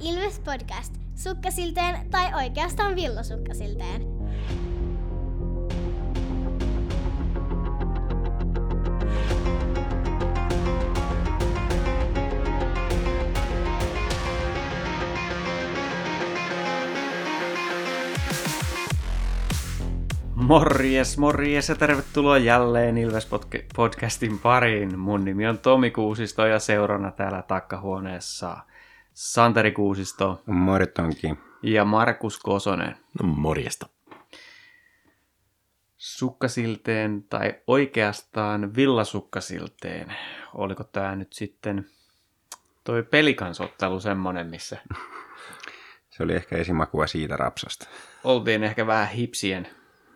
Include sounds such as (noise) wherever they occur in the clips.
Ilves Podcast. Sukkasilteen tai oikeastaan villosukkasilteen. Morjes, morjes ja tervetuloa jälleen Ilves podcastin pariin. Mun nimi on Tomi Kuusisto ja seurana täällä takkahuoneessa Santeri Kuusisto Mortonki. ja Markus Kosonen. No morjesta. Sukkasilteen tai oikeastaan villasukkasilteen. Oliko tämä nyt sitten toi pelikansottelu semmonen, missä (laughs) Se oli ehkä esimakua siitä rapsasta. oltiin ehkä vähän hipsien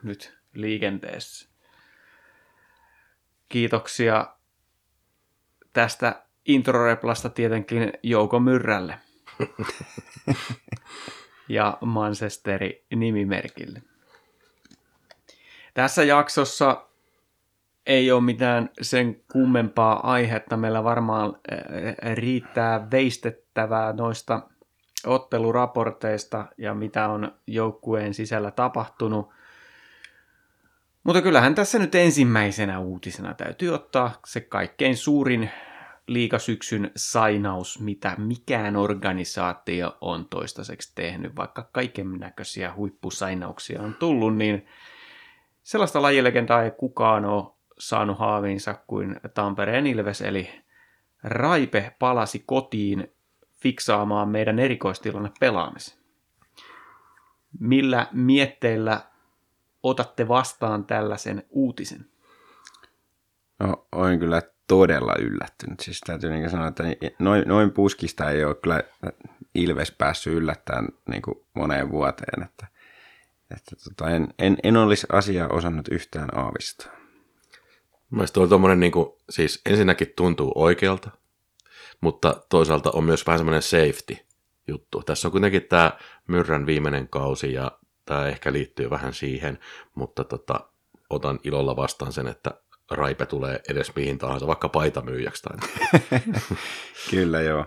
nyt liikenteessä. Kiitoksia tästä introreplasta tietenkin Jouko Myrrälle (laughs) ja Manchesteri nimimerkille. Tässä jaksossa ei ole mitään sen kummempaa aihetta. Meillä varmaan eh, riittää veistettävää noista otteluraporteista ja mitä on joukkueen sisällä tapahtunut. Mutta kyllähän tässä nyt ensimmäisenä uutisena täytyy ottaa se kaikkein suurin liikasyksyn sainaus, mitä mikään organisaatio on toistaiseksi tehnyt, vaikka kaiken näköisiä huippusainauksia on tullut, niin sellaista lajilegendaa ei kukaan ole saanut haaviinsa kuin Tampereen Ilves, eli Raipe palasi kotiin fiksaamaan meidän erikoistilanne pelaamisen. Millä mietteillä otatte vastaan tällaisen uutisen? No, olen kyllä todella yllättynyt. Siis täytyy niin sanoa, että noin, noin puskista ei ole kyllä Ilves päässyt yllättämään niin moneen vuoteen. Että, että tota, en, en, en olisi asiaa osannut yhtään aavistaa. Mielestäni tuommoinen niin kuin, siis ensinnäkin tuntuu oikealta, mutta toisaalta on myös vähän semmoinen safety juttu. Tässä on kuitenkin tämä Myrrän viimeinen kausi ja tämä ehkä liittyy vähän siihen, mutta tota, otan ilolla vastaan sen, että Raipe tulee edes mihin tahansa, vaikka paitamyyjäksi. Tai... (laughs) Kyllä joo.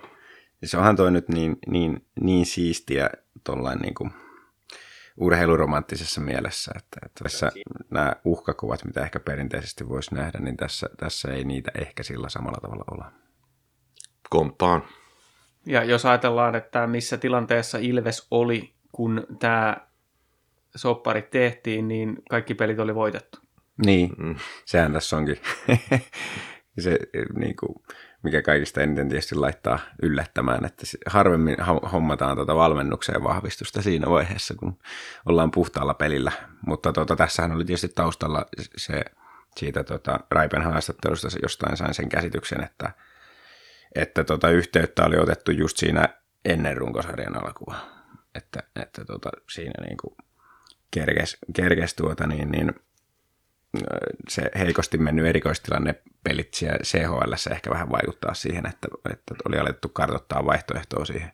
Ja se onhan toi nyt niin, niin, niin siistiä tuollain niin kuin urheiluromanttisessa mielessä, että, että tässä nämä uhkakuvat, mitä ehkä perinteisesti voisi nähdä, niin tässä, tässä ei niitä ehkä sillä samalla tavalla ole. Komppaan. Ja jos ajatellaan, että missä tilanteessa Ilves oli, kun tämä soppari tehtiin, niin kaikki pelit oli voitettu. Niin, mm. sehän tässä onkin. (laughs) se, niin kuin, mikä kaikista eniten tietysti laittaa yllättämään, että harvemmin hommataan tuota valmennukseen vahvistusta siinä vaiheessa, kun ollaan puhtaalla pelillä. Mutta tuota, tässähän oli tietysti taustalla se siitä tuota, Raipen haastattelusta jostain sain sen käsityksen, että, että tuota, yhteyttä oli otettu just siinä ennen runkosarjan alkua. Että, että tuota, siinä niin kuin kerkes, kerkes tuota, niin, niin, se heikosti mennyt erikoistilanne pelit CHL ehkä vähän vaikuttaa siihen, että, että oli alettu kartoittaa vaihtoehtoa siihen.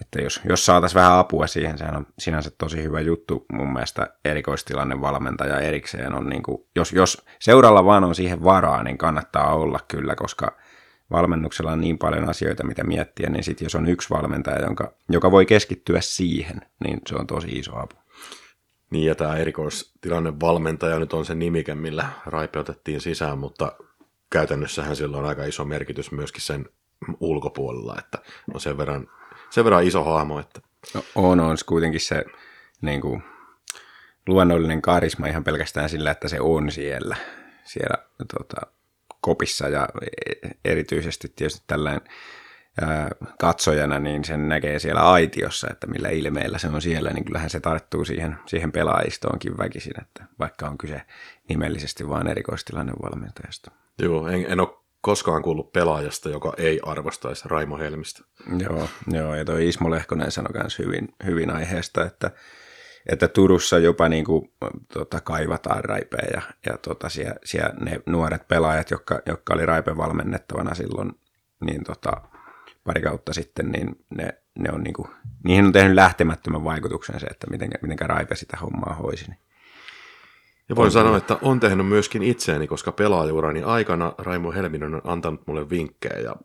Että jos, jos saataisiin vähän apua siihen, sehän on sinänsä tosi hyvä juttu mun mielestä erikoistilanne valmentaja erikseen on niin kuin, jos, jos seuralla vaan on siihen varaa, niin kannattaa olla kyllä, koska valmennuksella on niin paljon asioita, mitä miettiä, niin sitten jos on yksi valmentaja, jonka, joka voi keskittyä siihen, niin se on tosi iso apu. Niin, ja tämä erikoistilanne valmentaja nyt on se nimikä, millä Raipe otettiin sisään, mutta käytännössähän sillä on aika iso merkitys myöskin sen ulkopuolella, että on sen verran, sen verran iso hahmo. Että... No, on, on kuitenkin se niin kuin, luonnollinen karisma ihan pelkästään sillä, että se on siellä, siellä tota, kopissa ja erityisesti tietysti tällainen katsojana, niin sen näkee siellä aitiossa, että millä ilmeellä se on siellä, niin kyllähän se tarttuu siihen, siihen pelaajistoonkin väkisin, että vaikka on kyse nimellisesti vain erikoistilanne valmentajasta. Joo, en, en ole koskaan kuullut pelaajasta, joka ei arvostaisi Raimo Helmistä. Joo, joo ja toi Ismo Lehkonen sanoi myös hyvin, hyvin aiheesta, että, että Turussa jopa niin kuin, tota, kaivataan Raipea ja, ja tota, siellä, siellä, ne nuoret pelaajat, jotka, jotka oli Raipe valmennettavana silloin, niin tota, pari kautta sitten, niin ne, ne on niin kuin, niihin on tehnyt lähtemättömän vaikutuksen se, että miten, miten Raipe sitä hommaa hoisi. Niin. Ja voin on sanoa, että on tehnyt myöskin itseäni, koska pelaajuurani aikana Raimo Helminen on antanut mulle vinkkejä ja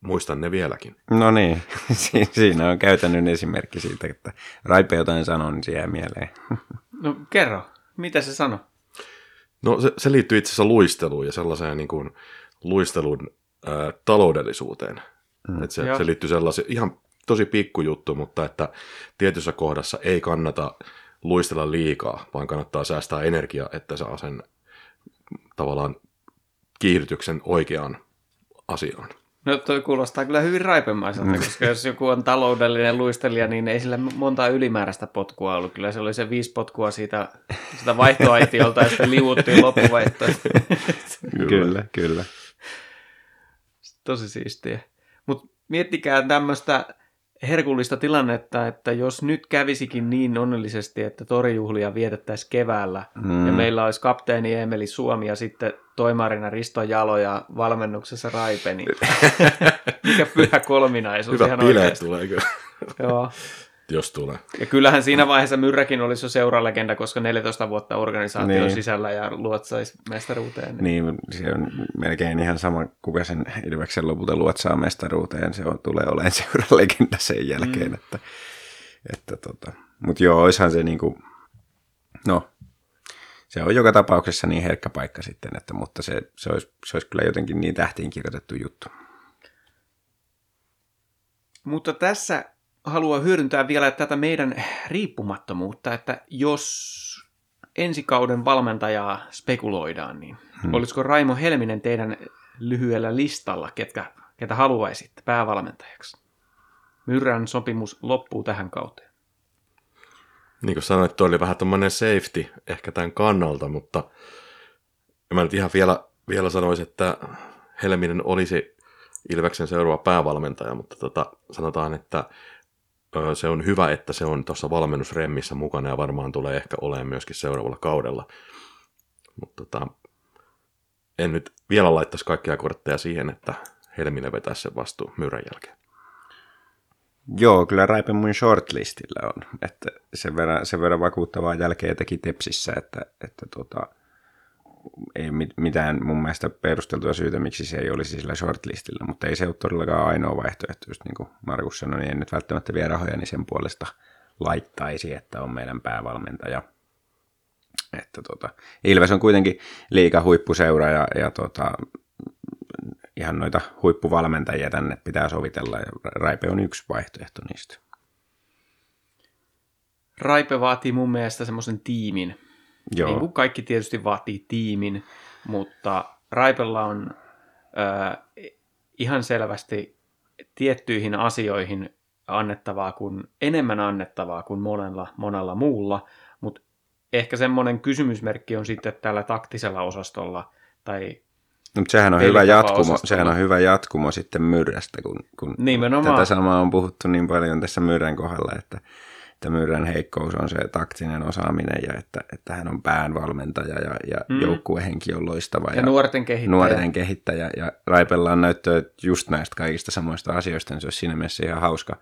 muistan ne vieläkin. No niin, (laughs) Si- siinä on käytännön esimerkki siitä, että Raipe jotain sanoo, niin se jää mieleen. No kerro, mitä se sanoi? No se, se liittyy itse asiassa luisteluun ja sellaiseen niin kuin luistelun ää, taloudellisuuteen. Mm. Että se, se liittyy sellaiseen ihan tosi pikkujuttu, mutta että tietyssä kohdassa ei kannata luistella liikaa, vaan kannattaa säästää energiaa, että saa sen tavallaan kiihdytyksen oikeaan asiaan. No toi kuulostaa kyllä hyvin raipemaiselta, koska jos joku on taloudellinen luistelija, niin ei sillä monta ylimääräistä potkua ollut. Kyllä se oli se viisi potkua siitä, sitä vaihtoaitiolta ja sitten liuuttiin loppuvaihtoehto. (laughs) Kyllä, kyllä. Tosi siistiä. Mutta miettikää tämmöistä herkullista tilannetta, että jos nyt kävisikin niin onnellisesti, että torijuhlia vietettäisiin keväällä mm. ja meillä olisi kapteeni Emeli Suomi ja sitten toimarina Risto Jalo ja valmennuksessa Raipe, niin (laughs) mikä pyhä kolminaisuus Hyvä ihan bileet tulee kyllä, Joo. Jos tulee. Ja kyllähän siinä vaiheessa Myrräkin olisi jo seuralegenda, koska 14 vuotta organisaation Niin. sisällä ja luotsaisi mestaruuteen. Niin. Niin, se on melkein ihan sama, kuka sen Ilveksen lopulta luotsaa mestaruuteen. Se on, tulee olemaan seuralegenda sen jälkeen. Mm. Että, että tota. Mutta joo, oishan se niinku, no, se on joka tapauksessa niin herkkä paikka sitten, että, mutta se, se, olisi, se olisi kyllä jotenkin niin tähtiin kirjoitettu juttu. Mutta tässä haluan hyödyntää vielä tätä meidän riippumattomuutta, että jos ensi kauden valmentajaa spekuloidaan, niin hmm. olisiko Raimo Helminen teidän lyhyellä listalla, ketkä, ketä haluaisitte päävalmentajaksi? Myrrän sopimus loppuu tähän kauteen. Niin kuin sanoit, toi oli vähän tuommoinen safety ehkä tämän kannalta, mutta mä nyt ihan vielä, vielä sanoisin, että Helminen olisi Ilveksen seuraava päävalmentaja, mutta tota, sanotaan, että se on hyvä, että se on tuossa valmennusremmissä mukana ja varmaan tulee ehkä olemaan myöskin seuraavalla kaudella. Mutta tota, en nyt vielä laittaisi kaikkia kortteja siihen, että Helminen vetäisi sen vastuun myyrän jälkeen. Joo, kyllä Raipe mun shortlistillä on. Että sen, verran, sen verran vakuuttavaa jälkeä teki Tepsissä, että, että tota, ei mit- mitään mun mielestä perusteltua syytä, miksi se ei olisi sillä shortlistillä, mutta ei se ole todellakaan ainoa vaihtoehto, just niin kuin Markus sanoi, niin en nyt välttämättä vie rahoja niin sen puolesta laittaisi, että on meidän päävalmentaja. Että tota, Ilves on kuitenkin liika huippuseura ja, ja tota, ihan noita huippuvalmentajia tänne pitää sovitella ja Raipe on yksi vaihtoehto niistä. Raipe vaatii mun mielestä semmoisen tiimin. Joo, Niin kuin kaikki tietysti vaatii tiimin, mutta Raipella on ö, ihan selvästi tiettyihin asioihin annettavaa kuin, enemmän annettavaa kuin monella, monella muulla, mutta ehkä semmoinen kysymysmerkki on sitten tällä taktisella osastolla, tai No, mutta sehän on hyvä jatkumo, sehän on hyvä jatkumo sitten myrrästä, kun, kun Nimenomaan. tätä samaa on puhuttu niin paljon tässä myrrän kohdalla, että, että myrrän heikkous on se taktinen osaaminen ja että, että hän on päänvalmentaja ja, ja Mm. joukkuehenki on loistava ja, ja nuorten kehittäjä. nuorten kehittäjä ja Raipella on näyttöä just näistä kaikista samoista asioista, niin se olisi siinä mielessä ihan hauska,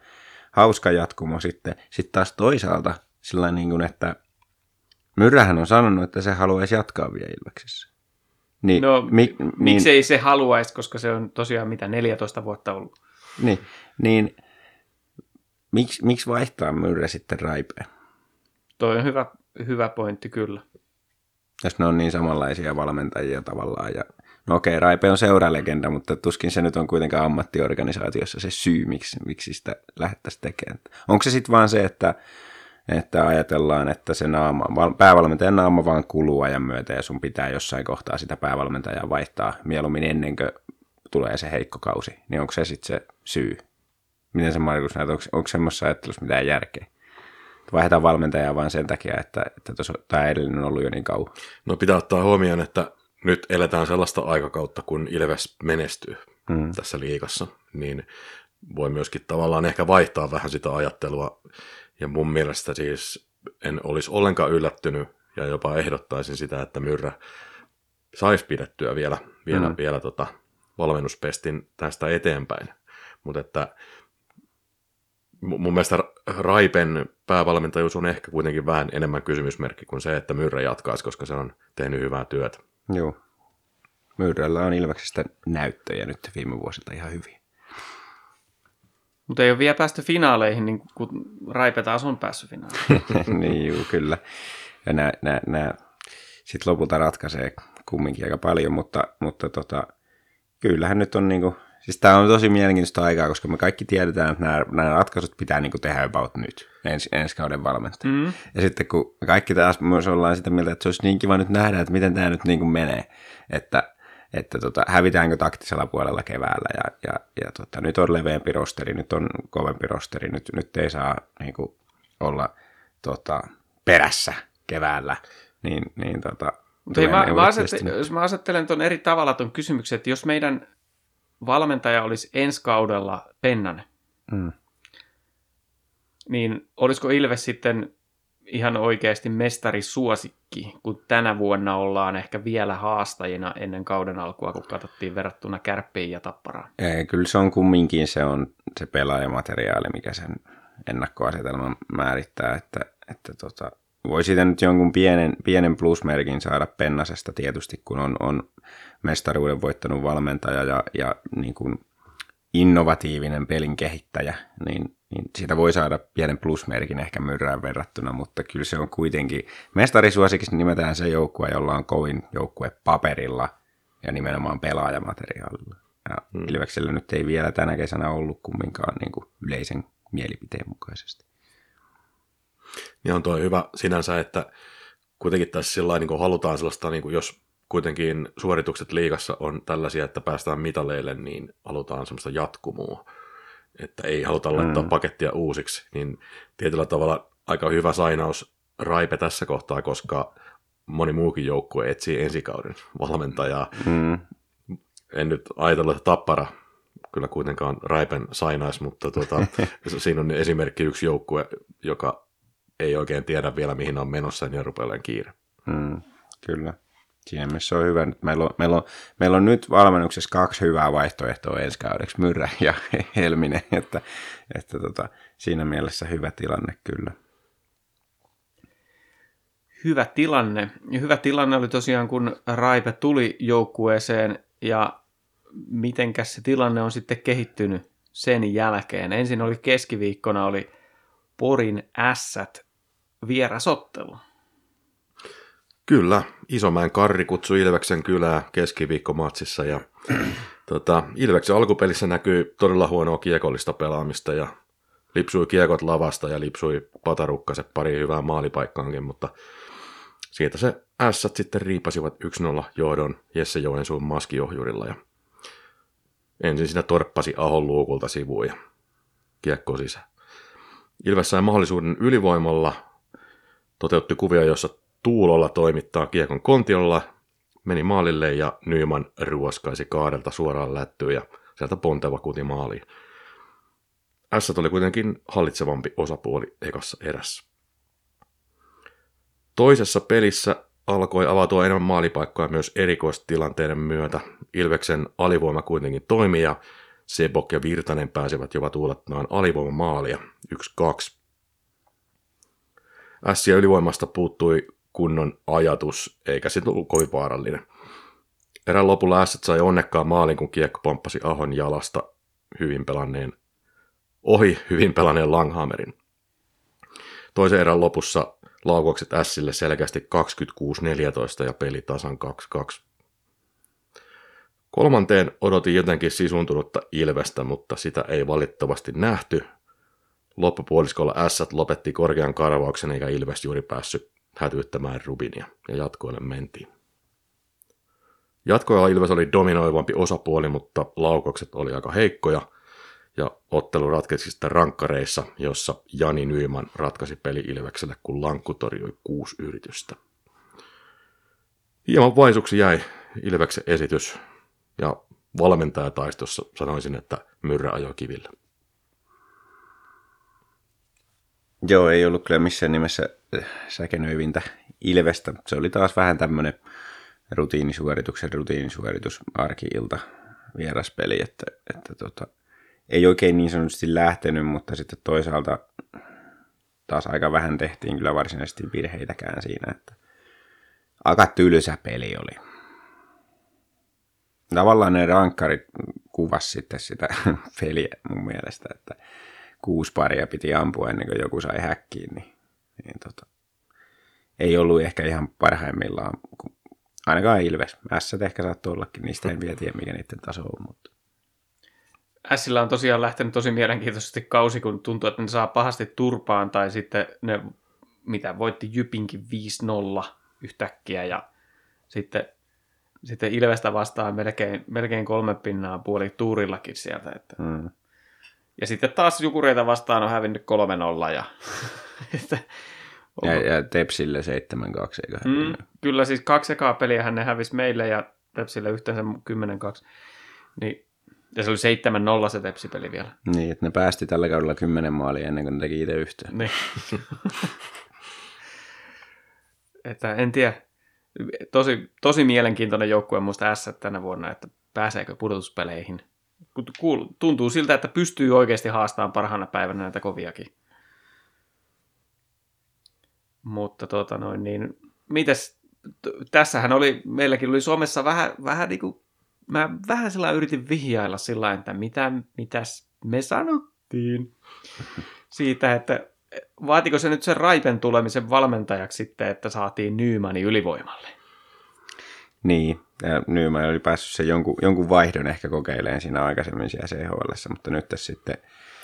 hauska jatkumo sitten. Sitten taas toisaalta sillä niin kuin, että Myrrähän on sanonut, että se haluaisi jatkaa vielä Ilveksessä. Niin, No, mi, niin, miksei se haluaisi, koska se on tosiaan mitä 14 vuotta ollut. Niin, niin miksi, miksi vaihtaa Myrrä sitten Raipeen? Toi on hyvä, hyvä pointti kyllä. Jos ne on niin samanlaisia valmentajia tavallaan. Ja, no okei, Raipe on seuralegenda, mutta tuskin se nyt on kuitenkaan ammattiorganisaatiossa se syy, miksi, miksi sitä lähdettäisiin tekemään. Onko se sitten vaan se, että, että ajatellaan, että se naama, val- päävalmentajan naama vaan kuluu ajan myötä ja sun pitää jossain kohtaa sitä päävalmentajaa vaihtaa mieluummin ennen kuin tulee se heikko kausi. Niin onko se sitten se syy? Miten se Markus näet, onko, onko semmoisessa ajattelussa mitään järkeä? Vaihdetaan valmentajaa vaan sen takia, että, että tämä edellinen on ollut jo niin kauan. No pitää ottaa huomioon, että nyt eletään sellaista aikakautta, kun Ilves menestyy mm. tässä liigassa, niin voi myöskin tavallaan ehkä vaihtaa vähän sitä ajattelua. Ja mun mielestä siis en olisi ollenkaan yllättynyt ja jopa ehdottaisin sitä, että Myrrä saisi pidettyä vielä, vielä, mm. vielä tota valmennuspestin tästä eteenpäin. Mutta että mun mielestä Raipen päävalmentajuus on ehkä kuitenkin vähän enemmän kysymysmerkki kuin se, että Myrrä jatkaisi, koska se on tehnyt hyvää työtä. Joo. Myyrällä on Ilveksestä näyttöjä nyt viime vuosilta ihan hyvin. Mutta ei ole vielä päästy finaaleihin, niin kuin Raipe taas on päässyt finaaleihin. (laughs) niin juu, kyllä. Ja nämä, nämä, nämä sitten lopulta ratkaisee kumminkin aika paljon, mutta, mutta tota, kyllähän nyt on niinku, siis tämä on tosi mielenkiintoista aikaa, koska me kaikki tiedetään, että nämä, nämä ratkaisut pitää niinku tehdä about nyt, ensi, ensi kauden valmentaja. Mm. Ja sitten kun kaikki taas myös ollaan sitä mieltä, että se olisi niin kiva nyt nähdä, että miten tämä nyt niinku menee, että, että tota, hävitäänkö taktisella puolella keväällä ja, ja, ja tota, nyt on leveämpi rosteri, nyt on kovempi rosteri, nyt, nyt ei saa niinku, olla tota, perässä keväällä, niin, niin tota, mutta mä, mä asettelen, jos mä asettelen tuon eri tavalla tuon kysymyksen, että jos meidän valmentaja olisi ensi kaudella Pennanen, mm. niin olisiko Ilves sitten ihan oikeasti mestarisuosikki, kun tänä vuonna ollaan ehkä vielä haastajina ennen kauden alkua, kun katsottiin verrattuna kärppiin ja tapparaan? Ei, kyllä se on kumminkin se on se pelaajamateriaali, mikä sen ennakkoasetelman määrittää, että, että tota, voi siitä nyt jonkun pienen, pienen plusmerkin saada Pennasesta tietysti, kun on, on mestaruuden voittanut valmentaja ja, ja niin kuin innovatiivinen pelin kehittäjä, niin, niin siitä voi saada pienen plusmerkin ehkä myrrään verrattuna, mutta kyllä se on kuitenkin, mestarisuosikissa nimetään se joukkue, jolla on kovin joukkue paperilla ja nimenomaan pelaajamateriaalilla. Ja hmm. Ilveksellä nyt ei vielä tänä kesänä ollut kumminkaan niin kuin yleisen mielipiteen mukaisesti. Niin on tuo hyvä sinänsä, että kuitenkin tässä sillä niin halutaan sellaista, niin kuin jos kuitenkin suoritukset liigassa on tällaisia, että päästään mitaleille, niin halutaan semmoista jatkumua. Että ei haluta laittaa mm. pakettia uusiksi. Niin tietyllä tavalla aika hyvä sainaus Raipe tässä kohtaa, koska moni muukin joukkue etsii ensikauden valmentajaa. Mm. En nyt ajatella, että Tappara kyllä kuitenkaan Raipen sainais, mutta tuota, (laughs) siinä on esimerkki yksi joukkue, joka ei oikein tiedä vielä, mihin on menossa, niin rupeaa olemaan kiire. Mm, kyllä. Siinä mielessä on hyvä. Meillä on, meillä, on, meillä on nyt valmennuksessa kaksi hyvää vaihtoehtoa ensi kaudeksi, Myrrä ja (laughs) Helminen, että, että tota, siinä mielessä hyvä tilanne kyllä. Hyvä tilanne. Ja hyvä tilanne oli tosiaan, kun Raipe tuli joukkueeseen ja mitenkäs se tilanne on sitten kehittynyt sen jälkeen. Ensin oli keskiviikkona oli Porin ässät vierasottelu. Kyllä, Isomäen Karri kutsui Ilveksen kylää keskiviikkomatsissa ja (clears throat) tota, Ilveksen alkupelissä näkyy todella huonoa kiekollista pelaamista ja lipsui kiekot lavasta ja lipsui patarukkaset pari hyvää maalipaikkaankin, mutta siitä se ässät sitten riipasivat 1-0 johdon Jesse Joensuun maskiohjurilla ja ensin siinä torppasi Ahon luukulta sivuun ja kiekko sisään. Ilves sai mahdollisuuden ylivoimalla toteutti kuvia, jossa Tuulolla toimittaa kiekon kontiolla, meni maalille ja Nyman ruoskaisi kaadelta suoraan lättyyn ja sieltä ponteva kuti maaliin. S oli kuitenkin hallitsevampi osapuoli ekassa erässä. Toisessa pelissä alkoi avautua enemmän maalipaikkoja myös erikoistilanteiden myötä. Ilveksen alivoima kuitenkin toimi ja Sebok ja Virtanen pääsivät jopa tuulettamaan alivoimamaalia 1-2. Ässiä ylivoimasta puuttui kunnon ajatus, eikä se tullut kovin vaarallinen. Erän lopulla Ässät sai onnekkaan maalin, kun kiekko pomppasi Ahon jalasta hyvin pelanneen, ohi hyvin pelanneen Langhammerin. Toisen erän lopussa laukaukset Ässille selkeästi 26-14 ja peli tasan 2-2. Kolmanteen odotin jotenkin sisuntunutta Ilvestä, mutta sitä ei valitettavasti nähty, Loppupuoliskolla S lopetti korkean karvauksen eikä Ilves juuri päässyt hätyyttämään Rubinia ja jatkoille mentiin. Jatkoilla Ilves oli dominoivampi osapuoli, mutta laukokset oli aika heikkoja ja ottelu ratkesi sitten rankkareissa, jossa Jani Nyyman ratkaisi peli Ilvekselle, kun Lankku torjui kuusi yritystä. Hieman vaisuksi jäi Ilveksen esitys ja valmentajataistossa sanoisin, että myrrä ajoi kivillä. Joo, ei ollut kyllä missään nimessä äh, säkenöivintä Ilvestä. Se oli taas vähän tämmöinen rutiinisuorituksen rutiinisuoritus arkiilta vieraspeli, että, että tota, ei oikein niin sanotusti lähtenyt, mutta sitten toisaalta taas aika vähän tehtiin kyllä varsinaisesti virheitäkään siinä, että aika tylsä peli oli. Tavallaan ne rankkarit kuvasi sitten sitä (laughs) peliä mun mielestä, että kuusi paria piti ampua ennen kuin joku sai häkkiin, niin, niin tota, ei ollut ehkä ihan parhaimmillaan, kun ainakaan Ilves. S ehkä saattoi ollakin, niistä en vielä tiedä, mikä niiden taso on, mutta Sillä on tosiaan lähtenyt tosi mielenkiintoisesti kausi, kun tuntuu, että ne saa pahasti turpaan, tai sitten ne, mitä voitti Jypinkin 5-0 yhtäkkiä, ja sitten, sitten Ilvestä vastaan melkein, melkein kolme pinnaa puoli tuurillakin sieltä. Että. mm. Ja sitten taas Jukureita vastaan on hävinnyt 3-0, ja, (laughs) että, ja, ja Tepsille 7-2, eikö Mm, kyllä siis kaksi ekaa peliä ne hävisi meille ja Tepsille yhteensä 10-2. Niin, ja se oli 7-0 se Tepsi-peli vielä. Niin, että ne päästi tällä kaudella kymmenen maalia ennen kuin ne teki itse yhtään. Niin. että en tiedä. Tosi, tosi mielenkiintoinen joukkue muista S tänä vuonna, että pääseekö pudotuspeleihin. Kun Tuntuu siltä, että pystyy oikeasti haastamaan parhaana päivänä näitä koviakin. Mutta tota noin, niin mites, tässähän oli, meilläkin oli Suomessa vähän, vähän niin kuin, mä vähän sillä yritin vihjailla sillä että mitä, mitäs me sanottiin (laughs) siitä, että vaatiko se nyt sen Raipen tulemisen valmentajaksi sitten, että saatiin Nymani ylivoimalle? Niin, ja Nyman oli päässyt sen jonkun, jonkun vaihdon ehkä kokeilemaan siinä aikaisemmin siellä CHL, mutta nyt tässä sitten,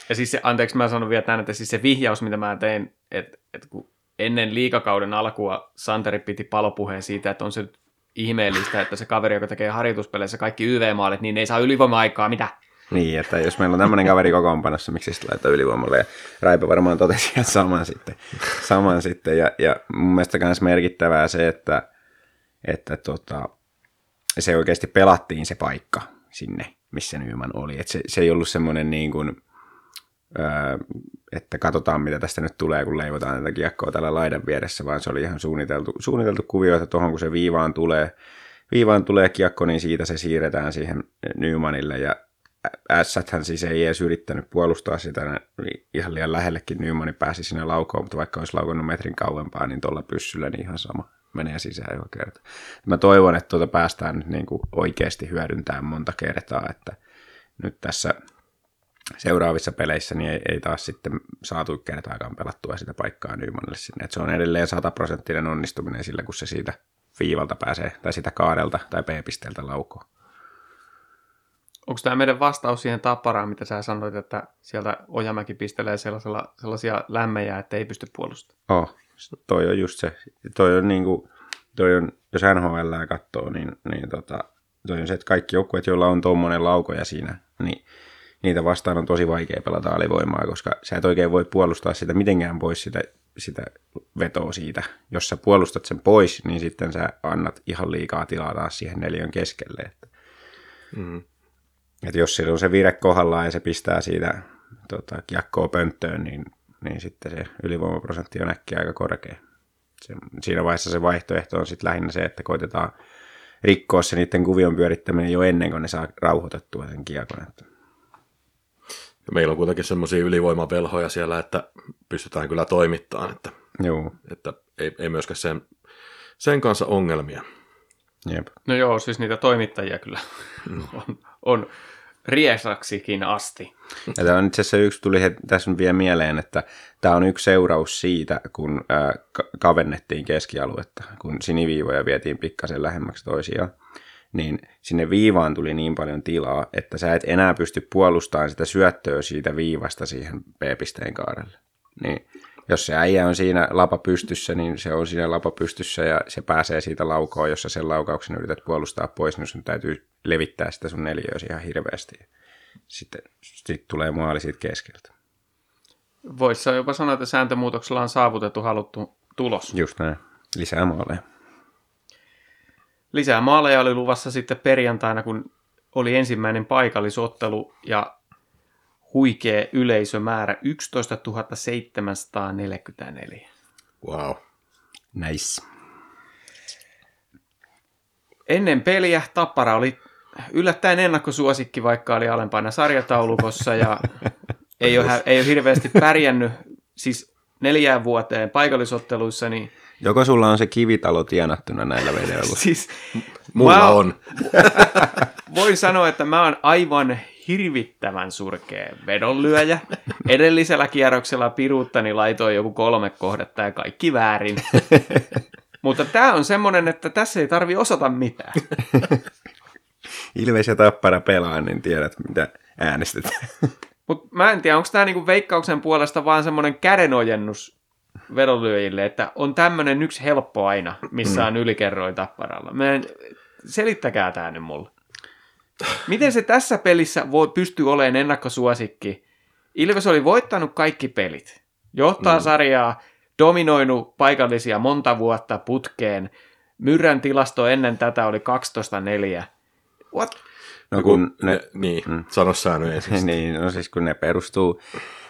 Ja siis se, anteeksi mä sanon vielä tämän, että siis se vihjaus, mitä mä tein, että, että kun ennen liikakauden alkua Santeri piti palopuheen siitä, että on se ihmeellistä, että se kaveri, joka tekee harjoituspeleissä kaikki YV-maalit, niin ei saa ylivoima-aikaa, mitä? niin, että jos meillä on tämmöinen kaveri kokoonpanossa, miksi sitten laittaa ylivoimalle, ja Raipe varmaan totesi ihan saman sitten, saman sitten. Ja, ja mun mielestä myös merkittävää se, että, että tota, se oikeasti pelattiin se paikka sinne, missä Nyman oli. Et se, se ei ollut semmoinen niin kuin, öö, että katsotaan mitä tästä nyt tulee, kun leivotaan tätä kiekkoa tällä laidan vieressä, vaan se oli ihan suunniteltu, suunniteltu kuvio, että tuohon kun se viivaan tulee, viivaan tulee kiekko, niin siitä se siirretään siihen Nymanille ja hän siis ei edes yrittänyt puolustaa sitä, niin ihan liian lähellekin Nymani pääsi sinne laukoon, mutta vaikka olisi laukannut metrin kauempaa, niin tuolla pyssyllä niin ihan sama menee sisään joka kerta. Mä toivon, että tuota päästään nyt niin kuin oikeasti hyödyntämään monta kertaa, että nyt tässä seuraavissa peleissä niin ei, ei taas sitten saatu kertaakaan pelattua sitä paikkaa Nymanille sinne. Et se on edelleen sataprosenttinen onnistuminen sillä, kun se siitä viivalta pääsee, tai sitä kaadelta tai B-pisteeltä laukoon. Onko tämä meidän vastaus siihen tapparaan, mitä sä sanoit, että sieltä Ojamäki pistelee sellaisia lämmejä, että ei pysty puolustamaan? Oh, toi on just se. Toi on niinku, toi on, jos NHL katsoo, niin, niin tota, toi on se, että kaikki joukkueet, joilla on tuommoinen laukoja siinä, niin niitä vastaan on tosi vaikea pelata alivoimaa, koska sä et oikein voi puolustaa sitä mitenkään pois sitä, sitä vetoa siitä. Jos sä puolustat sen pois, niin sitten sä annat ihan liikaa tilaa taas siihen neljön keskelle. Että, Mm. että jos sillä on se vire kohdallaan ja se pistää siitä tota, kiekkoa pönttöön, niin, niin sitten se ylivoimaprosentti on äkkiä aika korkea. Se, siinä vaiheessa se vaihtoehto on sitten lähinnä se, että koitetaan rikkoa se niiden kuvion pyörittäminen jo ennen kuin ne saa rauhoitettua sen kiekon. Että Ja meillä on kuitenkin semmoisia ylivoimavelhoja siellä, että pystytään kyllä toimittamaan, että, Joo, että ei, ei myöskään sen, sen kanssa ongelmia. jep. No joo, siis niitä toimittajia kyllä (laughs) on, on riesaksikin asti. Ja tämä on itse asiassa yksi, tuli he, tässä vielä mieleen, että tämä on yksi seuraus siitä, kun ää, ka- kavennettiin keskialuetta, kun siniviivoja vietiin pikkasen lähemmäksi toisiaan, niin sinne viivaan tuli niin paljon tilaa, että sä et enää pysty puolustamaan sitä syöttöä siitä viivasta siihen B-pisteen kaarelle. Niin jos se äijä on siinä lapa pystyssä, niin se on siinä lapa pystyssä ja se pääsee siitä laukoon, jossa sen laukauksen yrität puolustaa pois, niin sun täytyy levittää sitä sun neljöösi ihan hirveästi. Sitten sit tulee maali siitä keskeltä. Voisi jopa sanoa, että sääntömuutoksella on saavutettu haluttu tulos. Just näin. Lisää maaleja. Lisää maaleja oli luvassa sitten perjantaina, kun oli ensimmäinen paikallisottelu ja huikea yleisömäärä 11 744. Wow. Nice. Ennen peliä Tappara oli yllättäen ennakkosuosikki, vaikka oli alempana sarjataulukossa ja (laughs) ei ole, ei ole hirveästi pärjännyt siis neljään vuoteen paikallisotteluissa, niin Joko sulla on se kivitalo tienattuna näillä? (laughs) Siis siis Mulla Mä- on. (laughs) voin sanoa, että mä oon aivan hirvittävän surkea vedonlyöjä. Edellisellä kierroksella piruuttani laitoin joku kolme kohdetta ja kaikki väärin. Mutta tämä on semmoinen, että tässä ei tarvi osata mitään. Ilves ja Tappara pelaa, niin tiedät, mitä äänestetään. Mutta mä en tiedä, onko tämä niinku veikkauksen puolesta vaan semmoinen kädenojennus vedonlyöjille, että on tämmöinen yksi helppo aina, missä on ylikerroin tapparalla. Mä en, selittäkää tämä nyt mulle. Miten se tässä pelissä voi pystyy olemaan ennakkosuosikki? Ilves oli voittanut kaikki pelit. Johtaa mm. sarjaa, dominoinut paikallisia monta vuotta putkeen. Myrrän tilasto ennen tätä oli 12-4. What? No kun ne, ne, niin, mm. sano säännön (laughs) ensin. niin, no siis kun ne perustuu,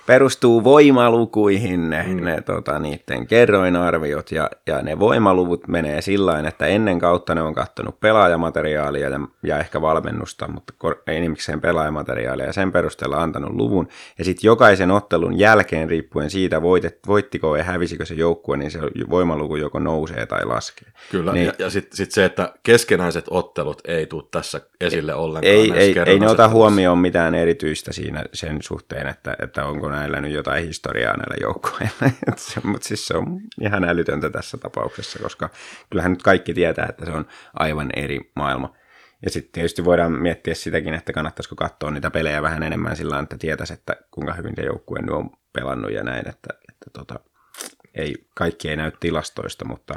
perustuu voimalukuihin, ne, mm. ne tota, niiden kerroinarviot, ja, ja ne voimaluvut menee sillä että ennen kautta ne on kattonut pelaajamateriaalia ja, ja ehkä valmennusta, mutta enimmäkseen pelaajamateriaalia, ja sen perusteella antanut luvun, ja sitten jokaisen ottelun jälkeen, riippuen siitä, voitet, voittiko ja hävisikö se joukkue, niin se voimaluku joko nousee tai laskee. Kyllä, niin, ja, ja sitten sit se, että keskenäiset ottelut ei tule tässä esille ollenkaan. Ei, ei, ei ne ota huomioon mitään erityistä siinä sen suhteen, että, että onko näillä nyt jotain historiaa näillä joukkoilla. (laughs) Mutta siis se on ihan älytöntä tässä tapauksessa, koska kyllähän nyt kaikki tietää, että se on aivan eri maailma. Ja sitten tietysti voidaan miettiä sitäkin, että kannattaisiko katsoa niitä pelejä vähän enemmän sillä että tietäisi, että kuinka hyvin se joukkue nyt on pelannut ja näin, että, että tota, ei, kaikki ei näy tilastoista, mutta,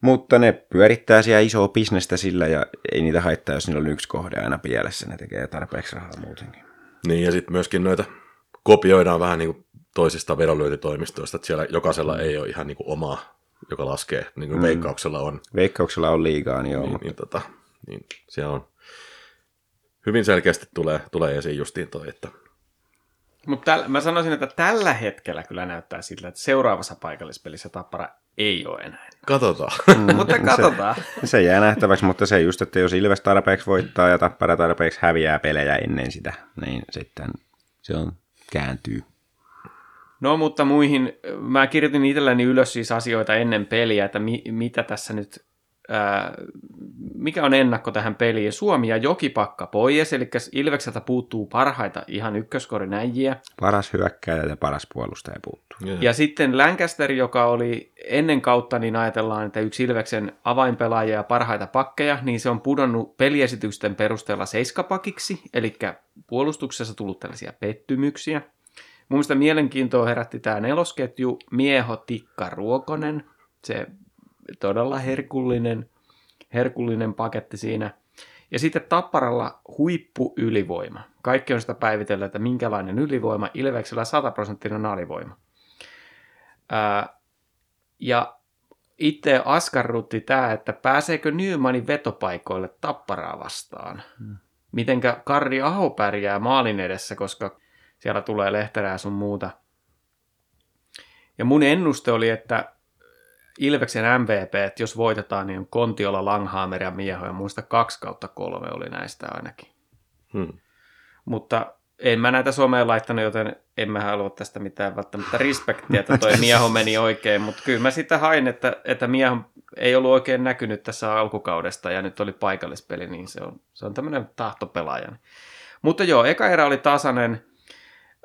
mutta ne pyörittää siellä isoa bisnestä sillä ja ei niitä haittaa, jos niillä on yksi kohde aina pielessä, ne tekee tarpeeksi rahaa muutenkin. Niin ja sitten myöskin noita kopioidaan vähän niin kuin toisista vedonlyöntitoimistoista, että siellä jokaisella ei ole ihan niin kuin omaa, joka laskee, niin kuin mm. veikkauksella on. Veikkauksella on liikaa, niin joo. Niin, mutta... niin, tota, niin siellä on hyvin selkeästi tulee, tulee esiin justiin toi, että mutta mä sanoisin, että tällä hetkellä kyllä näyttää siltä, että seuraavassa paikallispelissä Tappara ei ole enää. Katsotaan. Mm, (laughs) mutta katsotaan. Se, se jää nähtäväksi, mutta se just, että jos Ilves tarpeeksi voittaa ja Tappara tarpeeksi häviää pelejä ennen sitä, niin sitten se on kääntyy. No mutta muihin, mä kirjoitin itselläni ylös siis asioita ennen peliä, että mi, mitä tässä nyt, mikä on ennakko tähän peliin. Suomi ja Jokipakka pois, eli Ilvekseltä puuttuu parhaita ihan ykköskorinäjiä. Paras hyökkäjä ja paras puolustaja puuttuu. Yeah. Ja sitten Lancaster, joka oli ennen kautta, niin ajatellaan, että yksi Ilveksen avainpelaajia ja parhaita pakkeja, niin se on pudonnut peliesitysten perusteella seiskapakiksi, eli puolustuksessa tullut tällaisia pettymyksiä. Mun mielestä mielenkiintoa herätti tämä nelosketju Mieho Tikka Ruokonen. Se todella herkullinen, herkullinen paketti siinä. Ja sitten Tapparalla huippuylivoima. Kaikki on sitä päivitellä, että minkälainen ylivoima. Ilveksellä 100 prosenttinen alivoima. Ää, ja itse askarrutti tämä, että pääseekö Nymanin vetopaikoille Tapparaa vastaan. Hmm. Mitenkä Karri Aho pärjää maalin edessä, koska siellä tulee lehterää sun muuta. Ja mun ennuste oli, että Ilveksen MVP, että jos voitetaan, niin on Kontiola, Langhammer ja Mieho, ja muista kaksi kautta kolme oli näistä ainakin. Hmm. Mutta en mä näitä someen laittanut, joten en mä halua tästä mitään välttämättä respektiä, että toi Mieho meni oikein, mutta kyllä mä sitä hain, että, että Mieho ei ollut oikein näkynyt tässä alkukaudesta, ja nyt oli paikallispeli, niin se on, se on tämmöinen tahtopelaaja. Mutta joo, eka erä oli tasainen,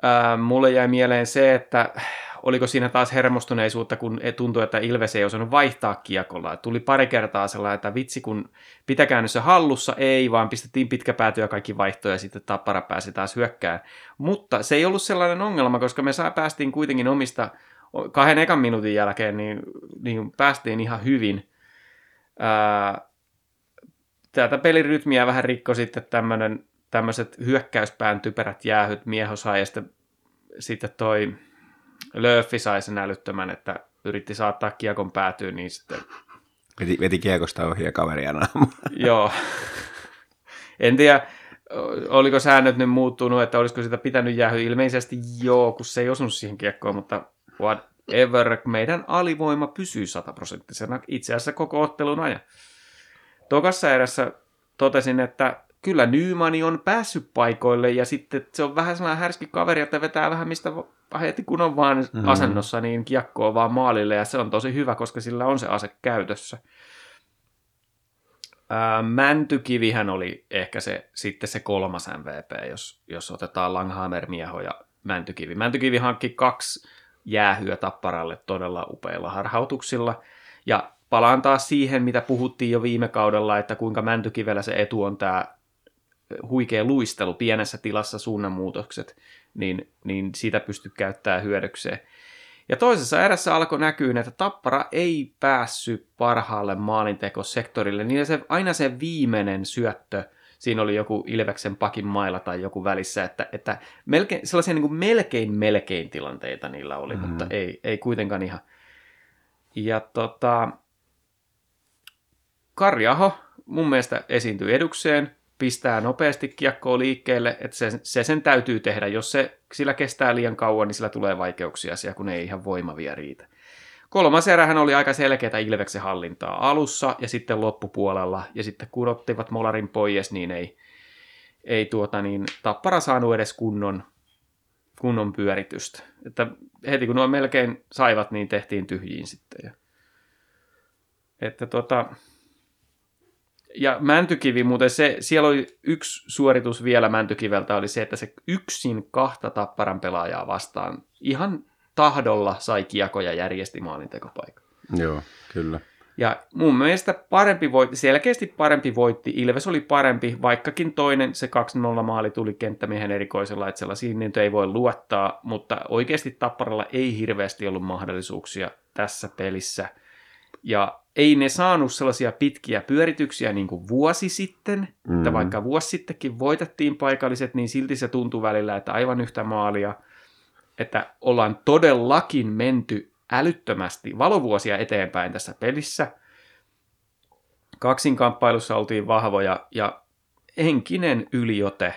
Ää, mulle jäi mieleen se, että oliko siinä taas hermostuneisuutta, kun tuntui, että Ilves ei osannut vaihtaa kiekolla. Tuli pari kertaa sellainen, että vitsi kun pitäkään se hallussa, ei, vaan pistettiin pitkä pääty ja kaikki vaihtoja ja sitten Tappara pääsi taas hyökkään. Mutta se ei ollut sellainen ongelma, koska me päästiin kuitenkin omista kahden ekan minuutin jälkeen, niin, niin päästiin ihan hyvin. Ää, tätä pelirytmiä vähän rikko sitten tämmöinen tämmöiset hyökkäyspään typerät jäähyt mieho sai ja sitten, sitten toi Löffi sai sen älyttömän, että yritti saattaa kiekon päätyyn, niin sitten... Veti, veti kiekosta ohi ja kaveria naamaan. (laughs) Joo. En tiedä, oliko säännöt nyt muuttunut, että olisiko sitä pitänyt jäähy. Ilmeisesti joo, kun se ei osunut siihen kiekkoon, mutta whatever, meidän alivoima pysyy sataprosenttisena itse asiassa koko ottelun ajan. Tokassa erässä totesin, että kyllä Nymani on päässyt paikoille ja sitten se on vähän sellainen härski kaveri, että vetää vähän mistä heti kun on vaan mm-hmm. asennossa, niin kiekkoa vaan maalille ja se on tosi hyvä, koska sillä on se ase käytössä. Ää, Mäntykivihän oli ehkä se, sitten se kolmas MVP, jos, jos otetaan Langhammer, Mieho ja Mäntykivi. Mäntykivi hankki kaksi jäähyä tapparalle todella upeilla harhautuksilla. Ja palaan taas siihen, mitä puhuttiin jo viime kaudella, että kuinka Mäntykivellä se etu on tämä huikea luistelu, pienessä tilassa suunnanmuutokset, niin, niin siitä pystyy käyttämään hyödykseen. Ja toisessa erässä alkoi näkyä, että Tappara ei päässyt parhaalle maalintekosektorille, niin se, aina se viimeinen syöttö, siinä oli joku Ilveksen pakin mailla tai joku välissä, että, että melkein, sellaisia niin kuin melkein melkein tilanteita niillä oli, mm-hmm. mutta ei, ei kuitenkaan ihan. Ja tota, Karjaho mun mielestä esiintyi edukseen, pistää nopeasti kiekkoa liikkeelle, että se, se sen täytyy tehdä. Jos se sillä kestää liian kauan, niin sillä tulee vaikeuksia siellä, kun ei ihan voimavia riitä. Kolmas erähän oli aika selkeätä Ilveksen hallintaa alussa ja sitten loppupuolella. Ja sitten kun ottivat Molarin pois, niin ei, ei tuota niin, Tappara saanut edes kunnon, kunnon pyöritystä. Että heti kun nuo melkein saivat, niin tehtiin tyhjiin sitten. Ja, että tota, ja Mäntykivi muuten, se, siellä oli yksi suoritus vielä Mäntykiveltä, oli se, että se yksin kahta tapparan pelaajaa vastaan ihan tahdolla sai kiekoja järjesti maalintekopaikan. Joo, kyllä. Ja mun mielestä parempi voitti, selkeästi parempi voitti. Ilves oli parempi, vaikkakin toinen, se 2-0 maali tuli kenttämiehen erikoisella, että sellaisiin niin ei voi luottaa, mutta oikeasti Tapparalla ei hirveästi ollut mahdollisuuksia tässä pelissä. Ja ei ne saanut sellaisia pitkiä pyörityksiä niin kuin vuosi sitten, mm. että vaikka vuosi sittenkin voitettiin paikalliset, niin silti se tuntui välillä, että aivan yhtä maalia, että ollaan todellakin menty älyttömästi valovuosia eteenpäin tässä pelissä. Kaksinkamppailussa oltiin vahvoja ja henkinen yliote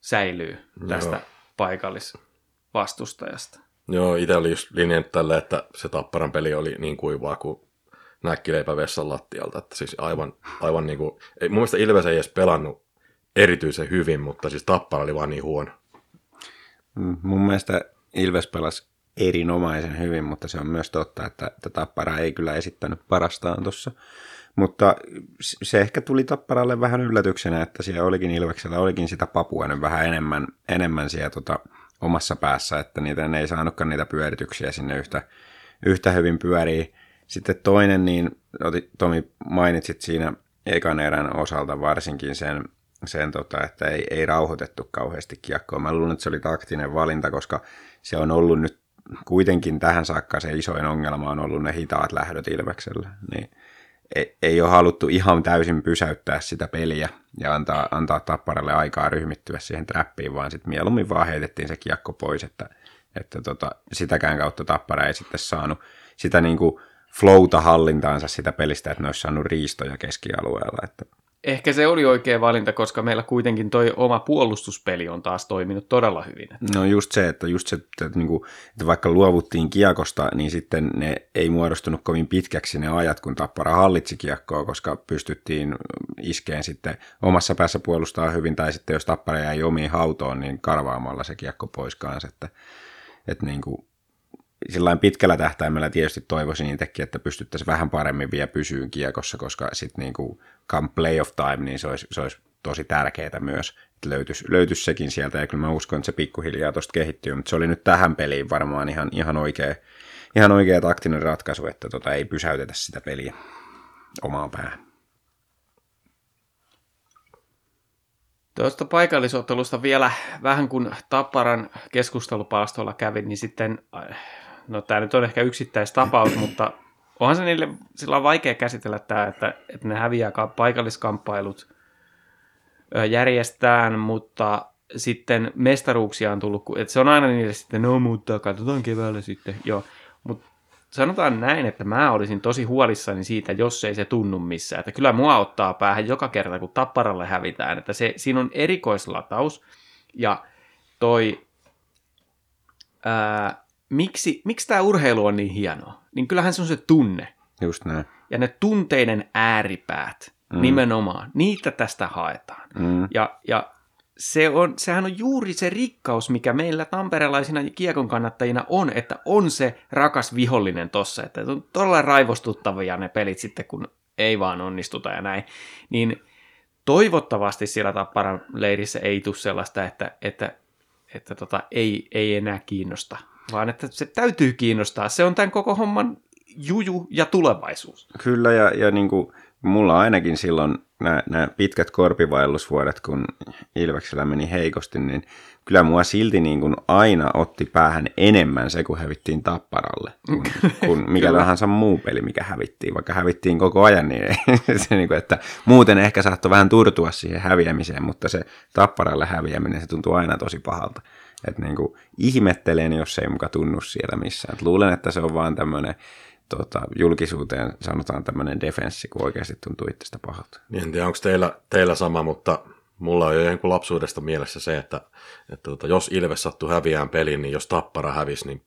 säilyy tästä Joo. paikallisvastustajasta. Joo, itse oli just linjannut tälle, että se Tapparan peli oli niin kuivaa kuin näkkileipä vessan lattialta. Että siis aivan, aivan niin kuin, ei, mun mielestä Ilves ei edes pelannut erityisen hyvin, mutta siis Tappara oli vaan niin huono. Mm, mun mielestä Ilves pelasi erinomaisen hyvin, mutta se on myös totta, että, että Tappara ei kyllä esittänyt parastaan tuossa. Mutta se ehkä tuli Tapparalle vähän yllätyksenä, että siellä olikin Ilveksellä olikin sitä papua vähän enemmän, enemmän siellä tota, omassa päässä, että niitä ne ei saanutkaan niitä pyörityksiä sinne yhtä, yhtä hyvin pyörii. Sitten toinen, niin Tomi mainitsit siinä ekan erän osalta varsinkin sen, sen tota, että ei, ei rauhoitettu kauheasti kiekkoa. Mä luulen, että se oli taktinen valinta, koska se on ollut nyt kuitenkin tähän saakka se isoin ongelma on ollut ne hitaat lähdöt Ilveksellä. Niin ei, ole haluttu ihan täysin pysäyttää sitä peliä ja antaa, antaa Tapparalle aikaa ryhmittyä siihen trappiin, vaan sitten mieluummin vaan heitettiin se kiekko pois, että, että tota, sitäkään kautta Tappara ei sitten saanut sitä niin kuin flowta hallintaansa sitä pelistä, että ne olisi saanut riistoja keskialueella. Että. Ehkä se oli oikea valinta, koska meillä kuitenkin toi oma puolustuspeli on taas toiminut todella hyvin. No just se, että, just se, että, niin kuin, että vaikka luovuttiin kiekosta, niin sitten ne ei muodostunut kovin pitkäksi ne ajat, kun Tappara hallitsi kiekkoa, koska pystyttiin iskeen sitten omassa päässä puolustaa hyvin, tai sitten jos Tappara jäi omiin hautoon, niin karvaamalla se kiekko pois kanssa. Että, että niin kuin, sillä pitkällä tähtäimellä tietysti toivoisin itsekin, että pystyttäisiin vähän paremmin vielä pysyyn kiekossa, koska sitten niin kuin come playoff time, niin se olisi, se olisi tosi tärkeää myös, että löytyisi, löytyisi sekin sieltä, ja kyllä mä uskon, että se pikkuhiljaa tuosta kehittyy, mutta se oli nyt tähän peliin varmaan ihan, ihan, oikea, ihan oikea taktinen ratkaisu, että tota ei pysäytetä sitä peliä omaan päähän. Tuosta paikallisottelusta vielä vähän kun Tapparan keskustelupalstoilla kävin, niin sitten no tämä nyt on ehkä yksittäistapaus, (clears throat) mutta onhan se niille sillä on vaikea käsitellä tämä, että, että ne häviää paikalliskamppailut järjestään, mutta sitten mestaruuksia on tullut, että se on aina niille sitten, no mutta katsotaan keväällä sitten, joo, mutta sanotaan näin, että mä olisin tosi huolissani siitä, jos ei se tunnu missään. Että kyllä mua ottaa päähän joka kerta, kun tapparalle hävitään. Että se, siinä on erikoislataus ja toi ää, miksi, miksi tämä urheilu on niin hienoa? Niin kyllähän se on se tunne. Just näin. Ja ne tunteiden ääripäät, mm. nimenomaan, niitä tästä haetaan. Mm. Ja, ja se on, sehän on juuri se rikkaus, mikä meillä tamperelaisina kiekon kannattajina on, että on se rakas vihollinen tossa. Että on todella raivostuttavia ne pelit sitten, kun ei vaan onnistuta ja näin, niin toivottavasti siellä Tapparan leirissä ei tule sellaista, että, että, että tota, ei, ei enää kiinnosta, vaan että se täytyy kiinnostaa. Se on tämän koko homman juju ja tulevaisuus. Kyllä, ja, ja niin kuin, mulla ainakin silloin nämä, nämä pitkät korpivaellusvuodet, kun Ilveksellä meni heikosti, niin kyllä mua silti niin kuin aina otti päähän enemmän se, kun hävittiin Tapparalle, kuin, (laughs) kuin mikä tahansa muu peli, mikä hävittiin. Vaikka hävittiin koko ajan, niin (laughs) se, niin kuin, että muuten ehkä saattoi vähän turtua siihen häviämiseen, mutta se Tapparalle häviäminen, se tuntuu aina tosi pahalta. Että niin kuin, ihmettelen, jos ei muka tunnu siellä missään. Et luulen, että se on vaan tämmöinen tota, julkisuuteen sanotaan tämmöinen defenssi, kun oikeasti tuntuu itsestä pahalta. Niin en tiedä, onko teillä, teillä sama, mutta mulla on jo lapsuudesta mielessä se, että, että tota, jos Ilves sattui häviään pelin, niin jos Tappara hävisi, niin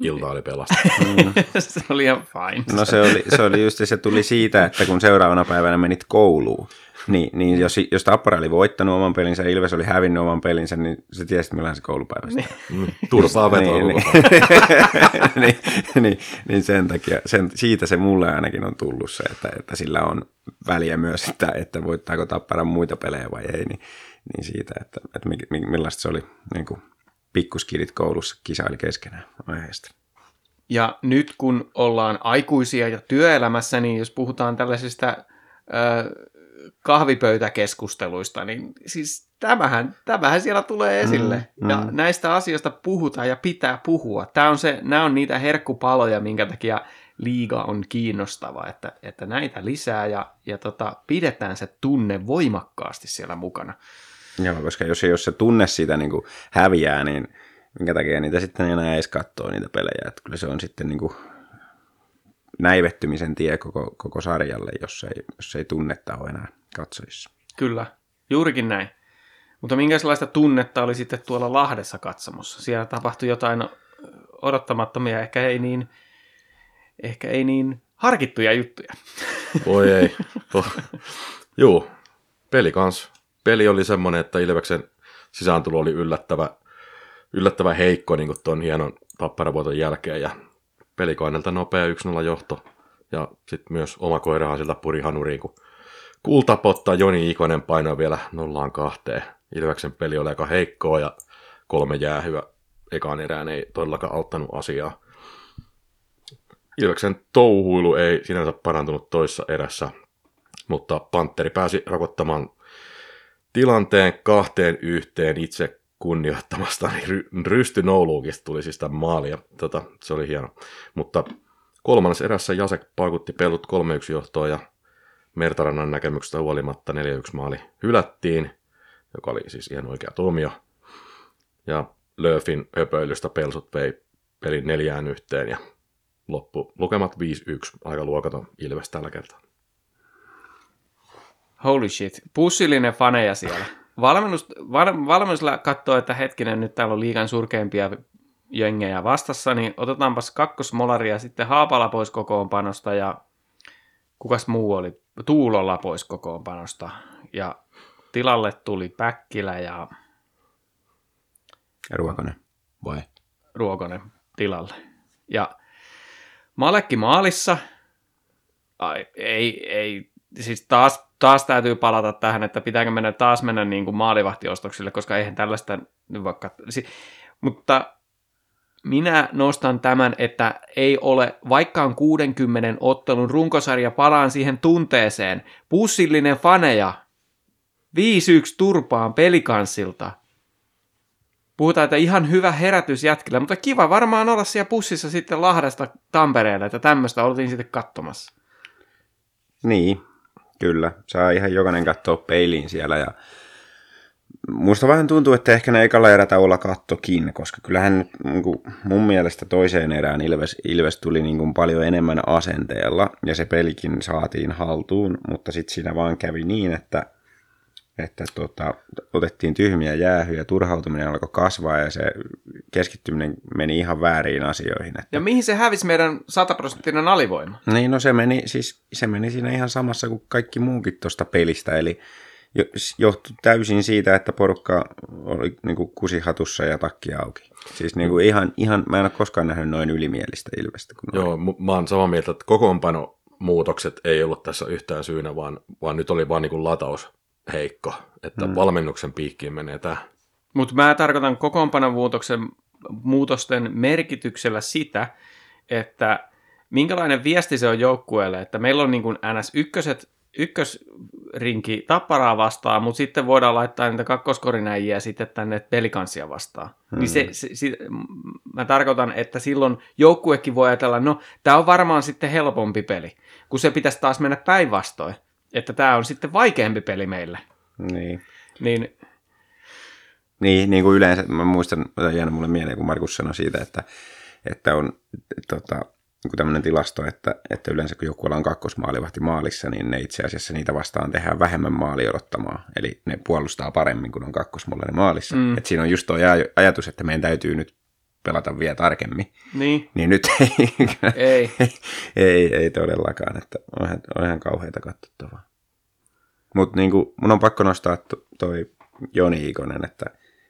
ilta oli pelastettu. (laughs) se oli ihan fine. No se oli, se oli just se tuli siitä, että kun seuraavana päivänä menit kouluun, niin, niin jos, jos Tappara oli voittanut oman pelinsä ja Ilves oli hävinnyt oman pelinsä, niin sä tiesit milloin se koulupäivästä. Mm, Turpaa vetoa niin, niin, (laughs) niin, niin, niin, sen takia, sen, siitä se mulle ainakin on tullut se, että, että sillä on väliä myös, että, että voittaako Tappara muita pelejä vai ei, niin, niin siitä, että, että mi, mi, millaista se oli niin kuin pikkuskidit koulussa kisaili keskenään aiheesta. Ja nyt kun ollaan aikuisia ja työelämässä, niin jos puhutaan tällaisista ö, kahvipöytäkeskusteluista, niin siis tämähän, tämähän siellä tulee esille. Mm, mm. Ja näistä asioista puhutaan ja pitää puhua. Tämä on se, nämä on niitä herkkupaloja, minkä takia liiga on kiinnostava, että, että näitä lisää ja, ja tota, pidetään se tunne voimakkaasti siellä mukana. Joo, koska jos, jos se tunne siitä niin kuin häviää, niin minkä takia niitä sitten enää edes katsoo niitä pelejä. Että kyllä se on sitten niin kuin näivettymisen tie koko, koko sarjalle, jos ei, jos ei tunnetta ole enää katsojissa. Kyllä, juurikin näin. Mutta minkälaista tunnetta oli sitten tuolla Lahdessa katsomossa? Siellä tapahtui jotain odottamattomia, ehkä ei niin, ehkä ei niin harkittuja juttuja. Voi ei. (laughs) Juu, peli kans. Peli oli semmoinen, että Ilveksen sisääntulo oli yllättävä, yllättävä heikko niin tuon hienon tapparavuoton jälkeen ja pelikoinelta nopea 1-0 johto. Ja sitten myös oma koirahan siltä puri hanuriin, kun kultapottaa Joni Ikonen painoi vielä nollaan kahteen. Ilveksen peli oli aika heikkoa ja kolme jäähyä ekaan erään ei todellakaan auttanut asiaa. Ilveksen touhuilu ei sinänsä parantunut toissa erässä, mutta Panteri pääsi rakottamaan tilanteen kahteen yhteen itse kunnioittamasta, niin ry- Rysty Nouluukista tuli siis tämä maali, ja tota, se oli hieno. Mutta kolmannessa erässä Jasek paukutti pelut 3-1 johtoon, ja Mertarannan näkemyksestä huolimatta 4-1 maali hylättiin, joka oli siis ihan oikea tuomio. Ja Löfin höpöilystä pelsut vei pelin neljään yhteen, ja loppu lukemat 5-1, aika luokaton Ilves tällä kertaa. Holy shit, pussillinen faneja siellä. Valmennus, val, valmennus katsoo, että hetkinen, nyt täällä on liikan surkeimpia jengejä vastassa, niin otetaanpas kakkosmolaria sitten Haapala pois kokoonpanosta ja kukas muu oli? Tuulolla pois kokoonpanosta. Ja tilalle tuli Päkkilä ja Ruokonen, vai? Ruokonen tilalle. Ja Malekki maalissa. Ai, ei, ei, siis taas, taas täytyy palata tähän, että pitääkö mennä taas mennä niin kuin maalivahtiostoksille, koska eihän tällaista nyt vaikka... Mutta minä nostan tämän, että ei ole, vaikka on 60 ottelun runkosarja, palaan siihen tunteeseen. Pussillinen faneja. 5-1 turpaan pelikanssilta. Puhutaan, että ihan hyvä herätys jätkillä, mutta kiva varmaan olla siellä pussissa sitten Lahdesta Tampereelle, että tämmöistä oltiin sitten katsomassa. Niin, kyllä. Saa ihan jokainen katsoa peiliin siellä ja Musta vähän tuntuu, että ehkä ne ekalla erätauolla kattokin, koska kyllähän niin kuin mun mielestä toiseen erään Ilves, Ilves tuli niin kuin paljon enemmän asenteella ja se pelikin saatiin haltuun, mutta sitten siinä vaan kävi niin, että, että tota, otettiin tyhmiä jäähyjä, turhautuminen alkoi kasvaa ja se keskittyminen meni ihan väärin asioihin. Että... Ja mihin se hävisi meidän sataprosenttinen alivoima? Niin, no se meni, siis, se meni siinä ihan samassa kuin kaikki muukin tuosta pelistä, eli johtui täysin siitä, että porukka oli niin kuin kusihatussa ja takki auki. Siis niin kuin ihan, ihan, mä en ole koskaan nähnyt noin ylimielistä Ilvestä. Kun Joo, mä oon samaa mieltä, että kokoonpano muutokset ei ollut tässä yhtään syynä, vaan, vaan nyt oli vaan niin kuin lataus heikko, että mm. valmennuksen piikkiin menee tämä. Mutta mä tarkoitan kokoonpanon muutoksen, muutosten merkityksellä sitä, että minkälainen viesti se on joukkueelle, että meillä on niin kuin NS1 ykkösrinki tapparaa vastaan, mutta sitten voidaan laittaa niitä kakkoskorinäjiä sitten tänne pelikansia vastaan. Hmm. Niin se, se, se, mä tarkoitan, että silloin joukkuekin voi ajatella, no tämä on varmaan sitten helpompi peli, kun se pitäisi taas mennä päinvastoin, että tämä on sitten vaikeampi peli meille. Niin. Niin, Niin, niin kuin yleensä, mä muistan, jäänyt mulle mieleen, kun Markus sanoi siitä, että, että on tota, niin tämmöinen tilasto, että, että yleensä kun joku on kakkosmaalivahti maalissa, niin ne itse asiassa niitä vastaan tehdään vähemmän maali odottamaa. Eli ne puolustaa paremmin, kun on kakkosmullainen maalissa. Mm. Et siinä on just tuo ajatus, että meidän täytyy nyt pelata vielä tarkemmin. niin, Niin nyt ei, (laughs) ei. (laughs) ei, ei todellakaan, että on ihan, on ihan kauheita katsottavaa. Mutta niin mun on pakko nostaa to, toi Joni Ikonen, että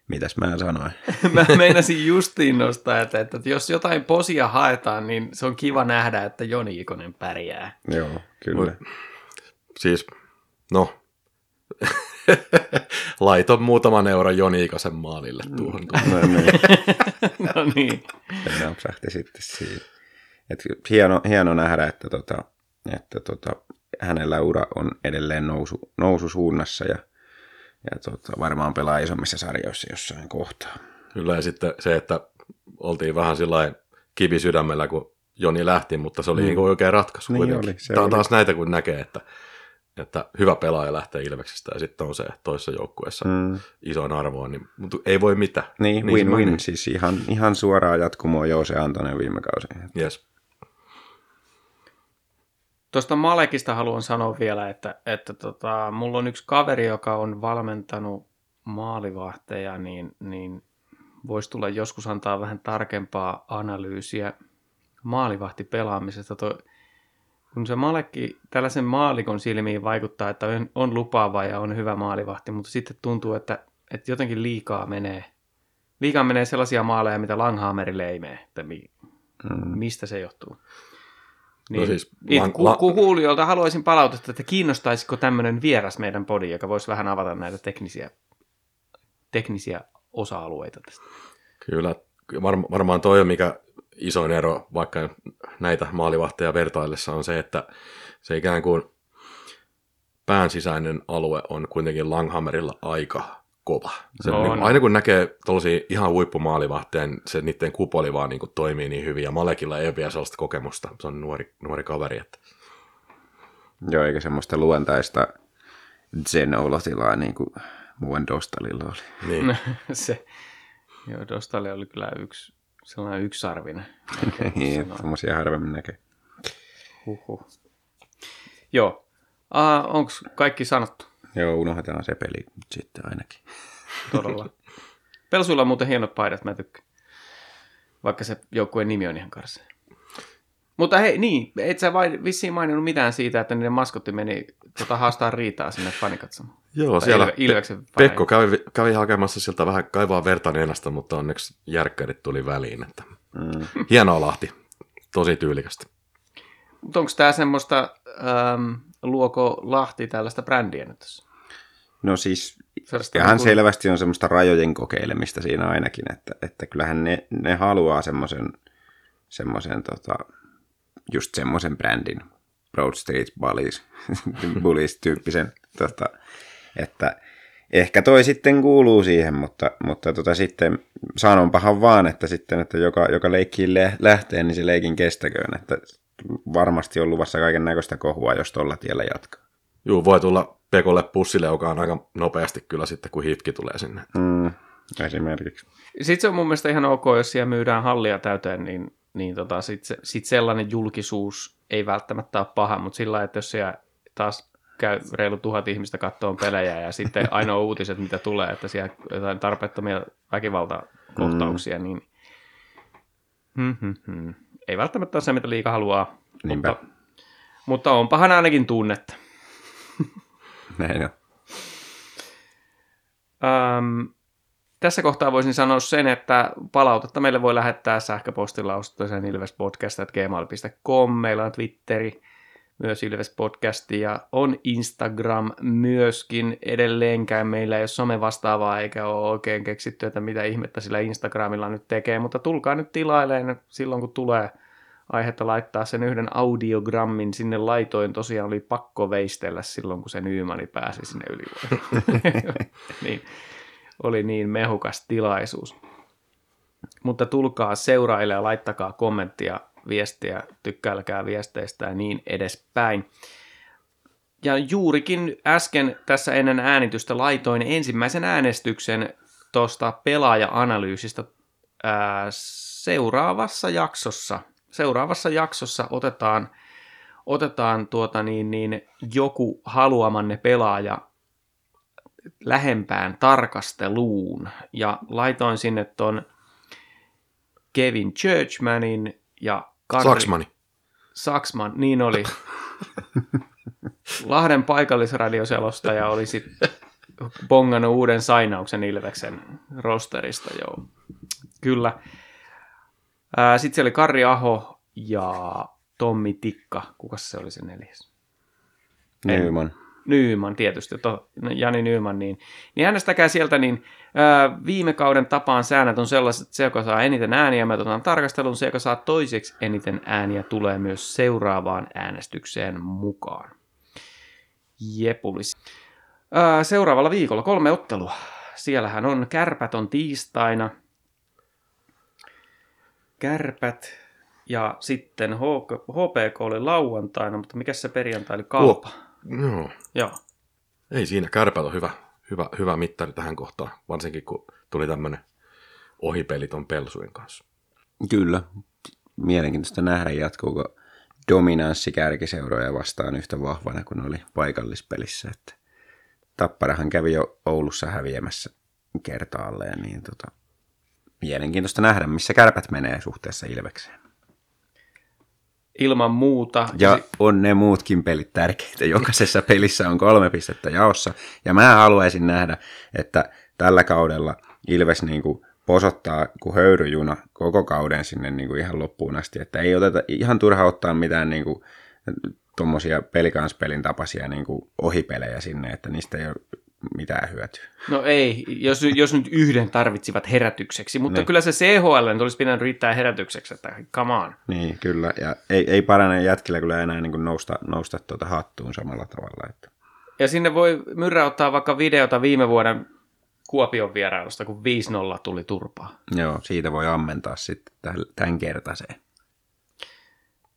mitäs mä sanoin. (laughs) Mä meinasin justiin nostaa, että, että jos jotain posia haetaan, niin se on kiva nähdä, että Joni Ikonen pärjää. Joo, kyllä. Siis, no, (laughs) laiton muutaman euron Joni Ikosen maalille tuohon. No, niin. (laughs) no niin. Se napsahti sitten siitä. Et hieno, hieno nähdä, että, tota, että tota, hänellä ura on edelleen nousu, noususuunnassa ja, ja tota, varmaan pelaa isommissa sarjoissa jossain kohtaa. Kyllä, ja sitten se, että oltiin vähän sillä kivi sydämellä, kun Joni lähti, mutta se oli Niin. niin. niin oikea ratkaisu Niin kuitenkin. oli, se Tämä on oli. taas näitä, kun näkee, että, että hyvä pelaaja lähtee Ilveksestä ja sitten on se toisessa joukkueessa mm. Isoin arvoon, niin, mutta ei voi mitään. Niin, se win-win, meni. siis ihan, ihan suoraa jatkumoa Joose Antonen viime kausi. Yes. Tuosta Malekista haluan sanoa vielä, että, että tota, mulla on yksi kaveri, joka on valmentanut maalivahteja, niin, niin voisi tulla joskus antaa vähän tarkempaa analyysiä maalivahtipelaamisesta. Toi, kun se Malekki tällaisen maalikon silmiin vaikuttaa, että on, on lupaava ja on hyvä maalivahti, mutta sitten tuntuu, että, että jotenkin liikaa menee. Liikaa menee sellaisia maaleja, mitä Langhammerille ei mene, että mi, Mm. mistä se johtuu. No siis Niin, lang- ku, ku, kuulijoilta haluaisin palautetta, että kiinnostaisiko tämmöinen vieras meidän podi, joka voisi vähän avata näitä teknisiä, teknisiä osa-alueita tästä. Kyllä, var, varmaan toi mikä isoin ero vaikka näitä maalivahteja vertaillessa on se, että se ikään kuin pään sisäinen alue on kuitenkin Langhammerilla aika kova. Se, On. niin, aina kun näkee tuollaisia ihan huippumaalivahteja, niin se niiden kupoli vaan niin kuin toimii niin hyvin, ja Malekilla ei ole vielä sellaista kokemusta. Se on nuori, nuori kaveri. Että. Joo, eikä semmoista luontaista zen-olotilaa niin kuin muuan Dostalilla oli. Niin. (laughs) se, joo, Dostale oli kyllä yksi, sellainen yksarvinen. (laughs) Niin, semmoisia harvemmin näkee. Huhhuh. Joo. Uh, Onko kaikki sanottu? Joo, unohdetaan se peli nyt sitten ainakin. Todella. (laughs) Pelsuilla on muuten hienot paidat, mä tykkään. Vaikka se joukkueen nimi on ihan karsea. Mutta hei, niin, et sä vain vissiin maininnut mitään siitä, että niiden maskotti meni tota, haastaa riitaa sinne fanikatsomaan. Joo, Tai siellä Ilve- Ilveksen faneille. Pekko kävi, kävi hakemassa siltä vähän kaivaa verta nenästä, mutta onneksi järkkärit tuli väliin. Että. Mm. Hienoa Lahti. Tosi tyylikästä. Mutta onko tämä semmoista, ähm, luoko Lahti tällaista brändiä nyt tässä? No siis Sellaista ihan niin kuin- selvästi on semmoista rajojen kokeilemista siinä ainakin, että, että kyllähän ne, ne haluaa semmoisen, semmoisen tota, just semmoisen brändin, Broad Street Bullies, (laughs) Bullies tyyppisen, tota, että ehkä toi sitten kuuluu siihen, mutta, mutta tota sitten sanonpahan vaan, että sitten, että joka, joka leikkiin le- lähtee, niin se leikin kestäköön, että varmasti on luvassa kaiken näköistä kohua, jos tuolla tiellä jatkaa. Juu, voi tulla Pekolle pussille, joka on aika nopeasti kyllä sitten, kun hifki tulee sinne. Mm, esimerkiksi. Sitten se on mun mielestä ihan ok, jos siellä myydään hallia täyteen, niin, niin tota, sitten se, sit sellainen julkisuus ei välttämättä ole paha, mutta sillä lailla, että jos siellä taas käy reilu tuhat ihmistä kattoon pelejä ja sitten ainoa (laughs) uutiset, mitä tulee, että siellä jotain tarpeettomia väkivaltakohtauksia, mm. niin hmm, hmm, hmm. ei välttämättä ole se, mitä liika haluaa, Niinpä. mutta, mutta onpahan ainakin tunnetta. Näin on. Öm, tässä kohtaa voisin sanoa sen, että palautetta meille voi lähettää sähköpostilla osoitteeseen ilvespodcast.gmail.com. Meillä on Twitteri, myös Ilves Podcasti ja on Instagram myöskin edelleenkään. Meillä ei ole some vastaavaa eikä ole oikein keksitty, että mitä ihmettä sillä Instagramilla nyt tekee, mutta tulkaa nyt tilaileen silloin kun tulee aihetta laittaa sen yhden audiogrammin sinne laitoin. Tosiaan oli pakko veistellä silloin, kun se Nymani pääsi sinne yli. (laughs) niin, oli niin mehukas tilaisuus. Mutta tulkaa seuraille ja laittakaa kommenttia, viestiä, tykkäilkää viesteistä ja niin edespäin. Ja juurikin äsken tässä ennen äänitystä laitoin ensimmäisen äänestyksen tuosta pelaaja-analyysistä ää, seuraavassa jaksossa. Seuraavassa jaksossa otetaan, otetaan tuota niin, niin, joku haluamanne pelaaja lähempään tarkasteluun. Ja laitoin sinne ton Kevin Churchmanin ja Karri... Saksmani. Saksman, niin oli. (laughs) Lahden paikallisradioselostaja oli sitten bongannut uuden sainauksen Ilveksen rosterista, joo. Kyllä. Sitten siellä oli Karri Aho ja Tommi Tikka. Kuka se oli se neljäs? Nyman. Nyman tietysti, to, Jani Nyman, niin, niin äänestäkää sieltä, niin ää, viime kauden tapaan säännöt on sellaiset, että se, joka saa eniten ääniä, me otetaan tarkastelun, se, joka saa toiseksi eniten ääniä, tulee myös seuraavaan äänestykseen mukaan. Jepulis. Ää, seuraavalla viikolla kolme ottelua. Siellähän on kärpät on tiistaina. Kärpät ja sitten HPK oli lauantaina, mutta mikä se perjantai oli? Kalpa. Joo. Joo. Ei siinä, kärpät on hyvä, hyvä, hyvä mittari tähän kohtaan, varsinkin kun tuli tämmöinen ohipeli ton pelsujen kanssa. Kyllä. Mielenkiintoista nähdä, jatkuuko dominanssi kärkiseuroja vastaan yhtä vahvana kuin oli paikallispelissä. Että Tapparahan kävi jo Oulussa häviämässä kertaalleen, niin tota, mielenkiintoista nähdä, missä kärpät menee suhteessa Ilvekseen. Ilman muuta. Ja on ne muutkin pelit tärkeitä. Jokaisessa pelissä on kolme pistettä jaossa. Ja mä haluaisin nähdä, että tällä kaudella Ilves niin kuin posottaa kuin höyryjuna koko kauden sinne niin kuin ihan loppuun asti. Että ei oteta ihan turha ottaa mitään niin kuin, tuommoisia pelikanspelin tapaisia niin kuin ohipelejä sinne, että niistä ei ole mitään hyötyä. No ei, jos, jos nyt yhden tarvitsivat herätykseksi, mutta Ne. kyllä se CHL olisi pitänyt riittää herätykseksi, että come on. Niin, kyllä. Ja ei, ei parane jätkillä kyllä enää niin kuin nousta, nousta tuota hattuun samalla tavalla. Että. Ja sinne voi Myrrä ottaa vaikka videota viime vuoden Kuopion vierailusta, kun 5-0 tuli turpaa. Joo, siitä voi ammentaa sitten tämän kertaiseen.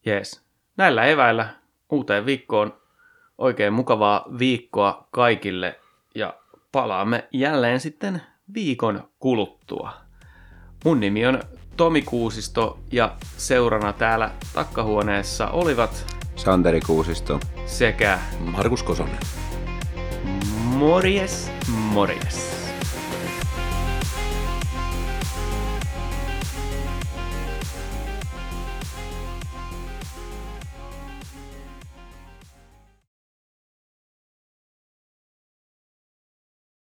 Jees. Näillä eväillä uuteen viikkoon oikein mukavaa viikkoa kaikille ja palaamme jälleen sitten viikon kuluttua. Mun nimi on Tomi Kuusisto ja seurana täällä takkahuoneessa olivat Santeri Kuusisto. sekä Markus Kosonen. Morjes Morjes.